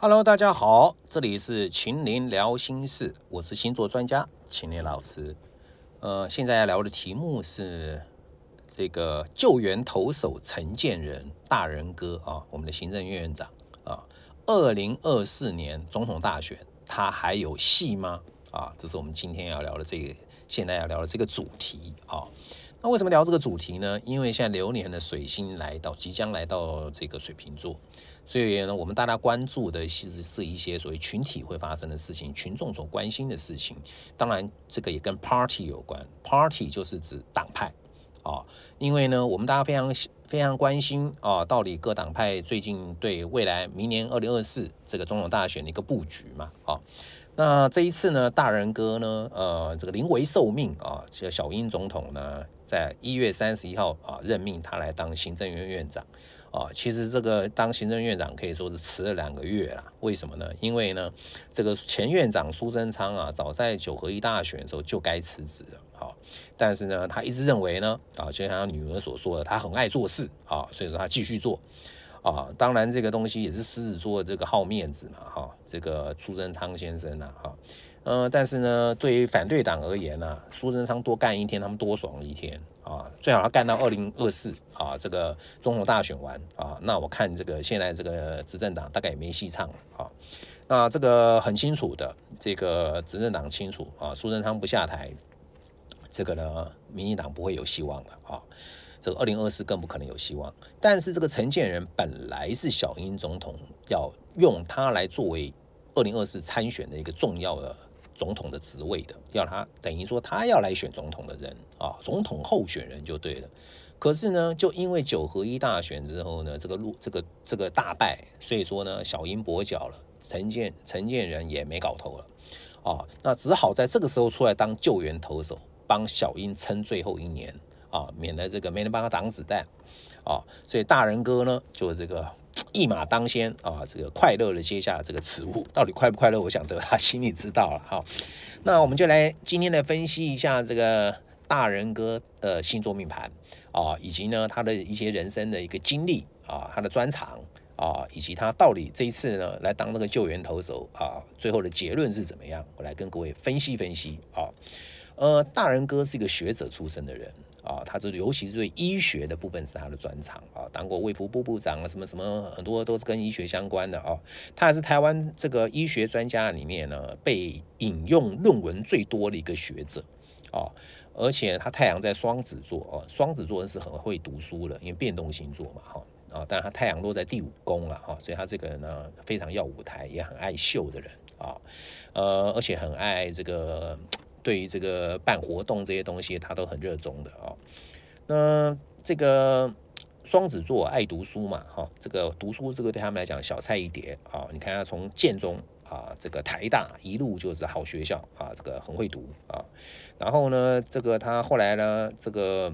Hello，大家好，这里是秦林聊心事，我是星座专家秦林老师。呃，现在要聊的题目是这个救援投手陈建仁大人哥啊，我们的行政院院长啊，二零二四年总统大选，他还有戏吗？啊，这是我们今天要聊的这个，现在要聊的这个主题啊。那为什么聊这个主题呢？因为现在流年的水星来到，即将来到这个水瓶座。所以呢，我们大家关注的其实是一些所谓群体会发生的事情，群众所关心的事情。当然，这个也跟 party 有关。party 就是指党派啊，因为呢，我们大家非常非常关心啊，到底各党派最近对未来明年二零二四这个总统大选的一个布局嘛啊。那这一次呢，大人哥呢，呃，这个临危受命啊，这个小英总统呢，在一月三十一号啊，任命他来当行政院院长。啊，其实这个当行政院长可以说是迟了两个月了。为什么呢？因为呢，这个前院长苏贞昌啊，早在九合一大选的时候就该辞职了。好，但是呢，他一直认为呢，啊，就像他女儿所说的，他很爱做事啊，所以说他继续做。啊，当然这个东西也是狮子座这个好面子嘛，哈，这个苏贞昌先生呐，哈。嗯，但是呢，对于反对党而言呢，苏贞昌多干一天，他们多爽一天啊！最好要干到二零二四啊，这个总统大选完啊，那我看这个现在这个执政党大概也没戏唱了啊。那这个很清楚的，这个执政党清楚啊，苏贞昌不下台，这个呢，民进党不会有希望了啊。这个二零二四更不可能有希望。但是这个陈建仁本来是小英总统要用他来作为二零二四参选的一个重要的。总统的职位的，要他等于说他要来选总统的人啊，总统候选人就对了。可是呢，就因为九合一大选之后呢，这个路这个这个大败，所以说呢，小英跛脚了，陈建陈建仁也没搞头了啊，那只好在这个时候出来当救援投手，帮小英撑最后一年啊，免得这个没人帮他挡子弹啊。所以大人哥呢，就这个。一马当先啊，这个快乐的接下这个职务，到底快不快乐？我想这个 他心里知道了哈。那我们就来今天来分析一下这个大人哥的星座命盘啊，以及呢他的一些人生的一个经历啊，他的专长啊，以及他到底这一次呢来当那个救援投手啊，最后的结论是怎么样？我来跟各位分析分析啊。呃，大人哥是一个学者出身的人。啊，他这尤其是对医学的部分是他的专长啊，当过卫福部部长啊，什么什么很多都是跟医学相关的啊。他还是台湾这个医学专家里面呢被引用论文最多的一个学者啊，而且他太阳在双子座哦，双子座人是很会读书的，因为变动星座嘛哈啊，但他太阳落在第五宫了哈，所以他这个人呢非常要舞台，也很爱秀的人啊，呃，而且很爱这个。对于这个办活动这些东西，他都很热衷的啊。那这个双子座爱读书嘛，哈，这个读书这个对他们来讲小菜一碟啊。你看他从建中啊，这个台大一路就是好学校啊，这个很会读啊。然后呢，这个他后来呢，这个。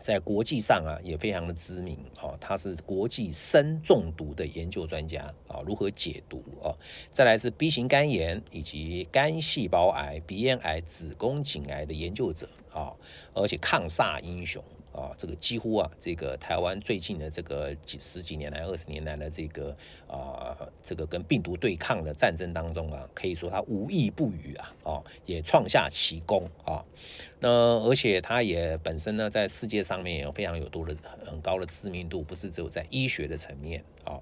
在国际上啊，也非常的知名哦，他是国际砷中毒的研究专家啊，如何解毒哦？再来是 B 型肝炎以及肝细胞癌、鼻咽癌、子宫颈癌的研究者啊，而且抗煞英雄。啊，这个几乎啊，这个台湾最近的这个几十几年来、二十年来的这个啊，这个跟病毒对抗的战争当中啊，可以说他无一不语啊，哦，也创下奇功啊。那而且他也本身呢，在世界上面也有非常有多的很高的知名度，不是只有在医学的层面啊。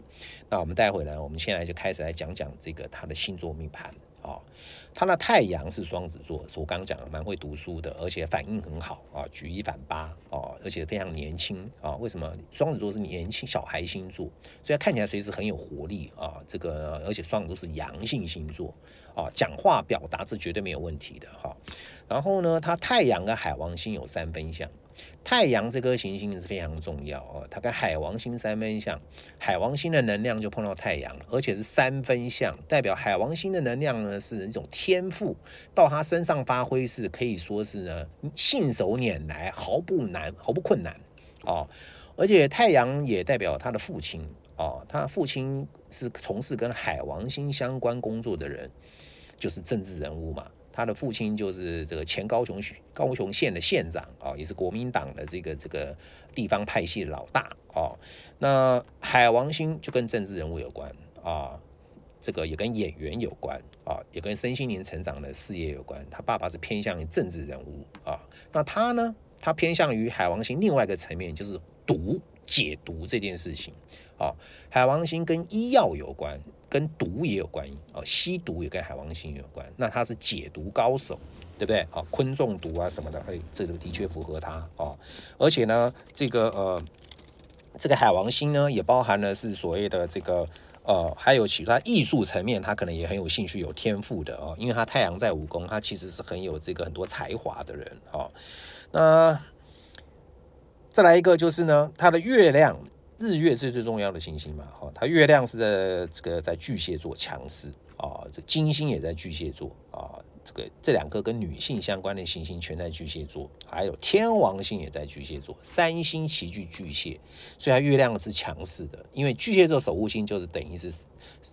那我们待会呢，我们现在就开始来讲讲这个他的星座命盘。啊，他的太阳是双子座，是我刚刚讲的蛮会读书的，而且反应很好啊，举一反八啊，而且非常年轻啊。为什么双子座是年轻小孩星座，所以看起来随时很有活力啊。这个而且双子座是阳性星座啊，讲话表达是绝对没有问题的哈。然后呢，他太阳跟海王星有三分相。太阳这颗行星是非常重要哦，它跟海王星三分相，海王星的能量就碰到太阳，而且是三分相，代表海王星的能量呢是一种天赋，到他身上发挥是可以说是呢信手拈来，毫不难，毫不困难哦。而且太阳也代表他的父亲哦，他父亲是从事跟海王星相关工作的人，就是政治人物嘛。他的父亲就是这个前高雄高雄县的县长啊，也是国民党的这个这个地方派系的老大哦。那海王星就跟政治人物有关啊，这个也跟演员有关啊，也跟身心灵成长的事业有关。他爸爸是偏向于政治人物啊，那他呢，他偏向于海王星另外一个层面，就是毒解读这件事情啊。海王星跟医药有关，跟毒也有关啊，吸毒也跟海王星有关。那他是解毒高手，对不对？啊，昆仲毒啊什么的，哎，这个的确符合他啊。而且呢，这个呃，这个海王星呢，也包含了是所谓的这个。呃，还有其他艺术层面，他可能也很有兴趣、有天赋的哦，因为他太阳在武功，他其实是很有这个很多才华的人哦。那再来一个就是呢，他的月亮日月是最重要的行星嘛，哈，它月亮是在这个在巨蟹座强势啊，这金星也在巨蟹座啊。这个这两个跟女性相关的行星全在巨蟹座，还有天王星也在巨蟹座，三星齐聚巨蟹，所以它月亮是强势的。因为巨蟹座守护星就是等于是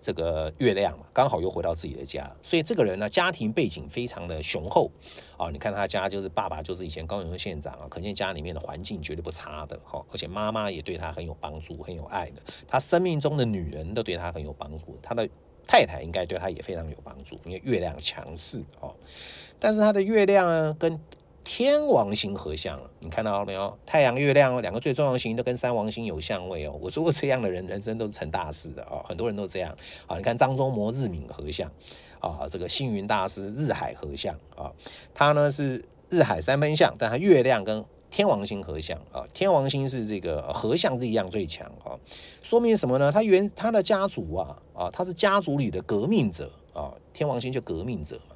这个月亮嘛，刚好又回到自己的家，所以这个人呢家庭背景非常的雄厚啊。你看他家就是爸爸就是以前高雄县长啊，可见家里面的环境绝对不差的哈。而且妈妈也对他很有帮助，很有爱的。他生命中的女人都对他很有帮助，他的。太太应该对他也非常有帮助，因为月亮强势哦。但是他的月亮呢，跟天王星合相了，你看到没有？太阳、月亮两个最重要的星都跟三王星有相位哦。我说过这样的人，人生都是成大事的哦。很多人都这样啊。你看张忠谋日冥合相啊，这个星云大师日海合相啊，他呢是日海三分相，但他月亮跟天王星合相啊，天王星是这个合相力量最强啊，说明什么呢？他原他的家族啊啊，他是家族里的革命者啊，天王星就革命者嘛。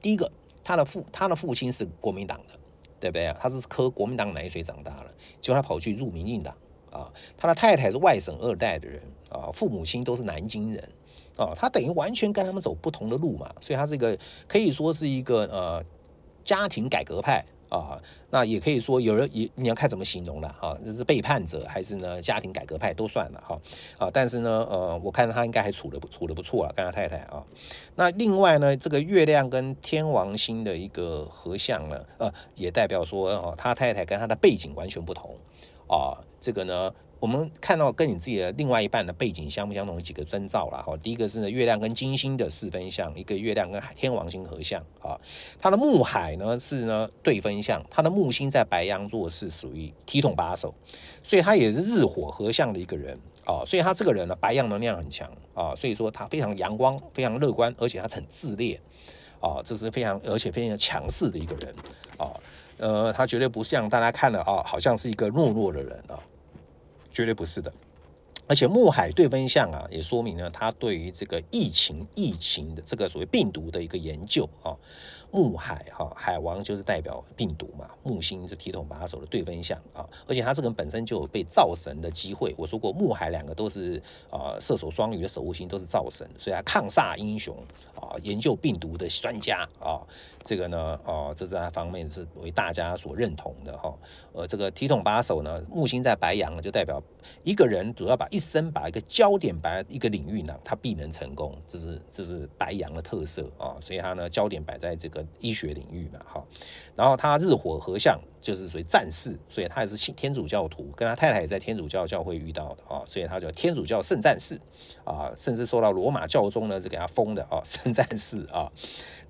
第一个，他的父他的父亲是国民党的，对不对？他是喝国民党奶水长大了，结果他跑去入民进党啊。他的太太是外省二代的人啊，父母亲都是南京人啊，他等于完全跟他们走不同的路嘛，所以他这个可以说是一个呃家庭改革派。啊，那也可以说有人也你要看怎么形容了哈，这是背叛者还是呢家庭改革派都算了哈啊，但是呢呃，我看他应该还处的不处的不错啊，跟他太太啊。那另外呢，这个月亮跟天王星的一个合相呢，呃，也代表说哦，他太太跟他的背景完全不同啊，这个呢。我们看到跟你自己的另外一半的背景相不相同几个征兆了哈。第一个是呢，月亮跟金星的四分相，一个月亮跟海天王星合相啊。他的木海呢是呢对分相，他的木星在白羊座是属于提桶把手，所以他也是日火合相的一个人啊。所以他这个人呢，白羊能量很强啊，所以说他非常阳光，非常乐观，而且他很自恋啊，这是非常而且非常强势的一个人啊。呃，他绝对不像大家看了啊，好像是一个懦弱的人啊。绝对不是的，而且木海对分相啊，也说明了他对于这个疫情、疫情的这个所谓病毒的一个研究啊。木海哈海王就是代表病毒嘛，木星是提桶把手的对分相啊，而且他这个人本身就有被造神的机会。我说过木海两个都是啊射手双鱼的守护星，都是造神，所以他抗煞英雄啊，研究病毒的专家啊，这个呢哦，这是他方面是为大家所认同的哈。呃，这个提桶把手呢，木星在白羊呢就代表一个人主要把一生把一个焦点摆在一个领域呢，他必能成功，这是这是白羊的特色啊，所以他呢焦点摆在这个。医学领域嘛，哈，然后他日火合相，就是属于战士，所以他也是信天主教徒，跟他太太也在天主教教会遇到的啊，所以他叫天主教圣战士啊，甚至受到罗马教宗呢是给他封的啊，圣战士啊。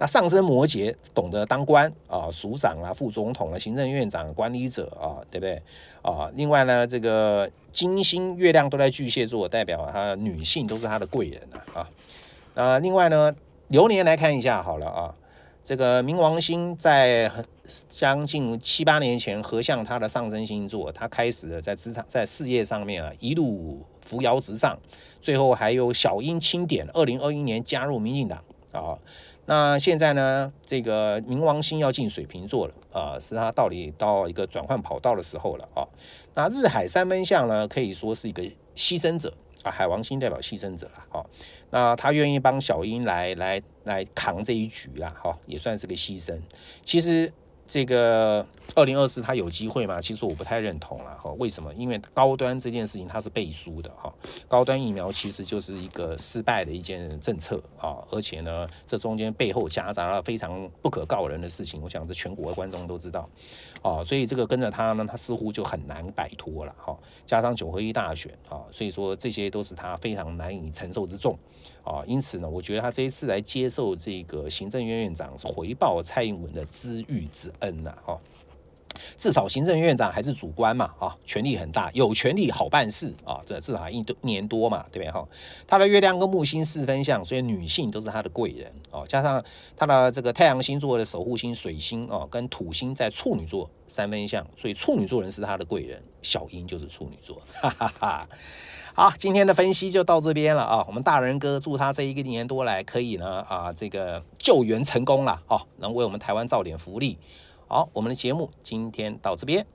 那上升摩羯，懂得当官啊，署长啊，副总统啊，行政院长、管理者啊，对不对啊？另外呢，这个金星、月亮都在巨蟹座，代表他女性都是他的贵人啊啊。另外呢，流年来看一下好了啊。这个冥王星在很将近七八年前合向它的上升星座，它开始了在职场、在事业上面啊一路扶摇直上，最后还有小英钦点，二零二一年加入民进党啊。那现在呢，这个冥王星要进水瓶座了啊，是它到底到一个转换跑道的时候了啊。那日海三分相呢，可以说是一个牺牲者。海王星代表牺牲者了，好，那他愿意帮小英来来来扛这一局啦，哈，也算是个牺牲。其实这个二零二四他有机会吗？其实我不太认同了哈。为什么？因为高端这件事情它是背书的哈。高端疫苗其实就是一个失败的一件政策啊，而且呢，这中间背后夹杂了非常不可告人的事情。我想这全国的观众都知道啊，所以这个跟着他呢，他似乎就很难摆脱了哈。加上九合一大选啊，所以说这些都是他非常难以承受之重啊。因此呢，我觉得他这一次来接受这个行政院院长回报蔡英文的知遇之恩呐，哈，至少行政院长还是主官嘛，啊，权力很大，有权力好办事啊，这至少一年多嘛，对不对哈？他的月亮跟木星四分相，所以女性都是他的贵人哦，加上他的这个太阳星座的守护星水星哦，跟土星在处女座三分相，所以处女座人是他的贵人，小英就是处女座，哈哈哈。好，今天的分析就到这边了啊！我们大人哥祝他这一个年多来可以呢啊，这个救援成功了，哦，能为我们台湾造点福利。好，我们的节目今天到这边。